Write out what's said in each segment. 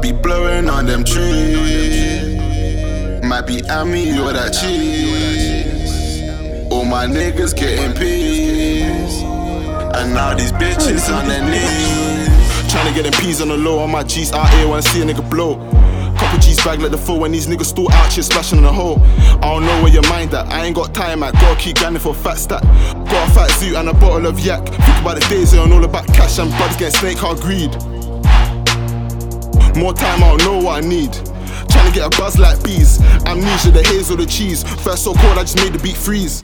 be blowing on them trees. Might be Ami or that cheese. All my niggas getting peas. And now these bitches on their knees. Tryna get them peas on the low on my G's out here when I see a nigga blow. Couple G's bag like the four when these niggas still out here splashing in the hole. I don't know where your mind at. I ain't got time, I gotta keep grinding for fat stack. Got a fat zoo and a bottle of yak. Think about the days and all about cash and buds getting snake heart greed. More time, I don't know what I need. Tryna get a buzz like bees. Amnesia, the haze or the cheese. First so cold, I just made the beat freeze.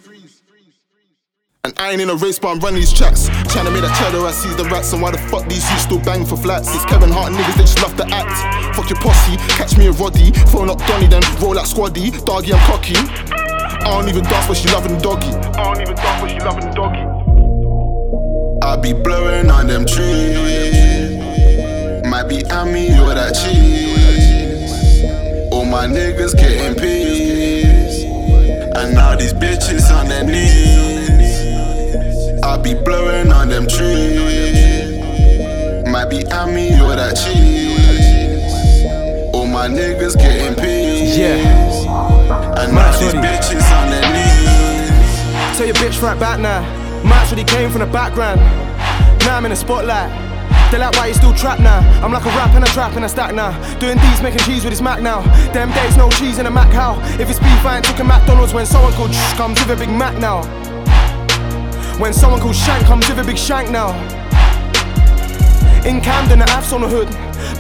And I ain't in a race, but I'm running these tracks. Tryna make that cheddar, I seize the rats. And why the fuck these youths still bang for flats? It's Kevin Hart niggas, they just love to act. Fuck your posse, catch me a Roddy. Phone up Donny, then roll out squaddy. Doggy, I'm cocky. I don't even dance, but she loving doggy. I don't even dance, but she loving doggy. I be blowing on them trees. Might be cheese. All my niggas getting peas. And now these bitches on their knees. I be blowing on them trees. Might be Ami or that cheese. All my niggas getting peas. Yeah. And now these bitches on their knees. Tell your bitch right back now. Max really came from the background. Now I'm in the spotlight. They like why you still trap now. I'm like a rap and a trap and a stack now. Doing these, making cheese with his Mac now. Them days, no cheese in a Mac how? If it's beef, I ain't talking McDonald's when someone called Sh- comes with a big Mac now. When someone called Shank comes with a big shank now. In Camden, the Avs on the hood.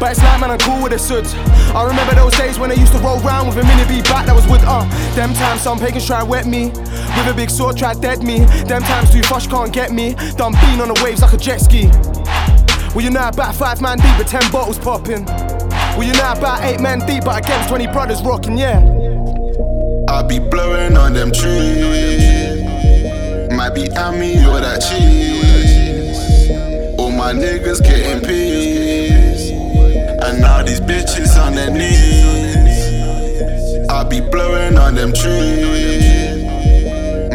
But it's like, man, I'm cool with the suds. I remember those days when I used to roll round with a mini B back that was with Uh, them times some pagans try wet me. With a big sword try dead me. Them times too fush can't get me. Done bean on the waves like a jet ski. Well, you know about five man deep, but ten bottles popping. Well, you know about eight men deep, but against 20 brothers rocking, yeah. I be blowing on them trees. Might be Ami or that cheese. All my niggas getting peas. And now these bitches on their knees. I be blowing on them trees.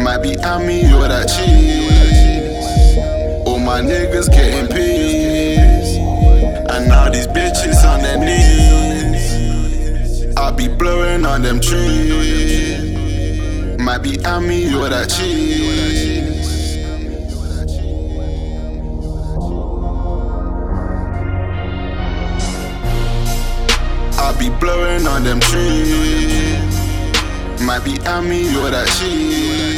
Might be Ami or that cheese. All my niggas getting peas. I be blowing on them trees. Might be Ami or that cheese. I be blowing on them trees. Might be Ami or that cheese.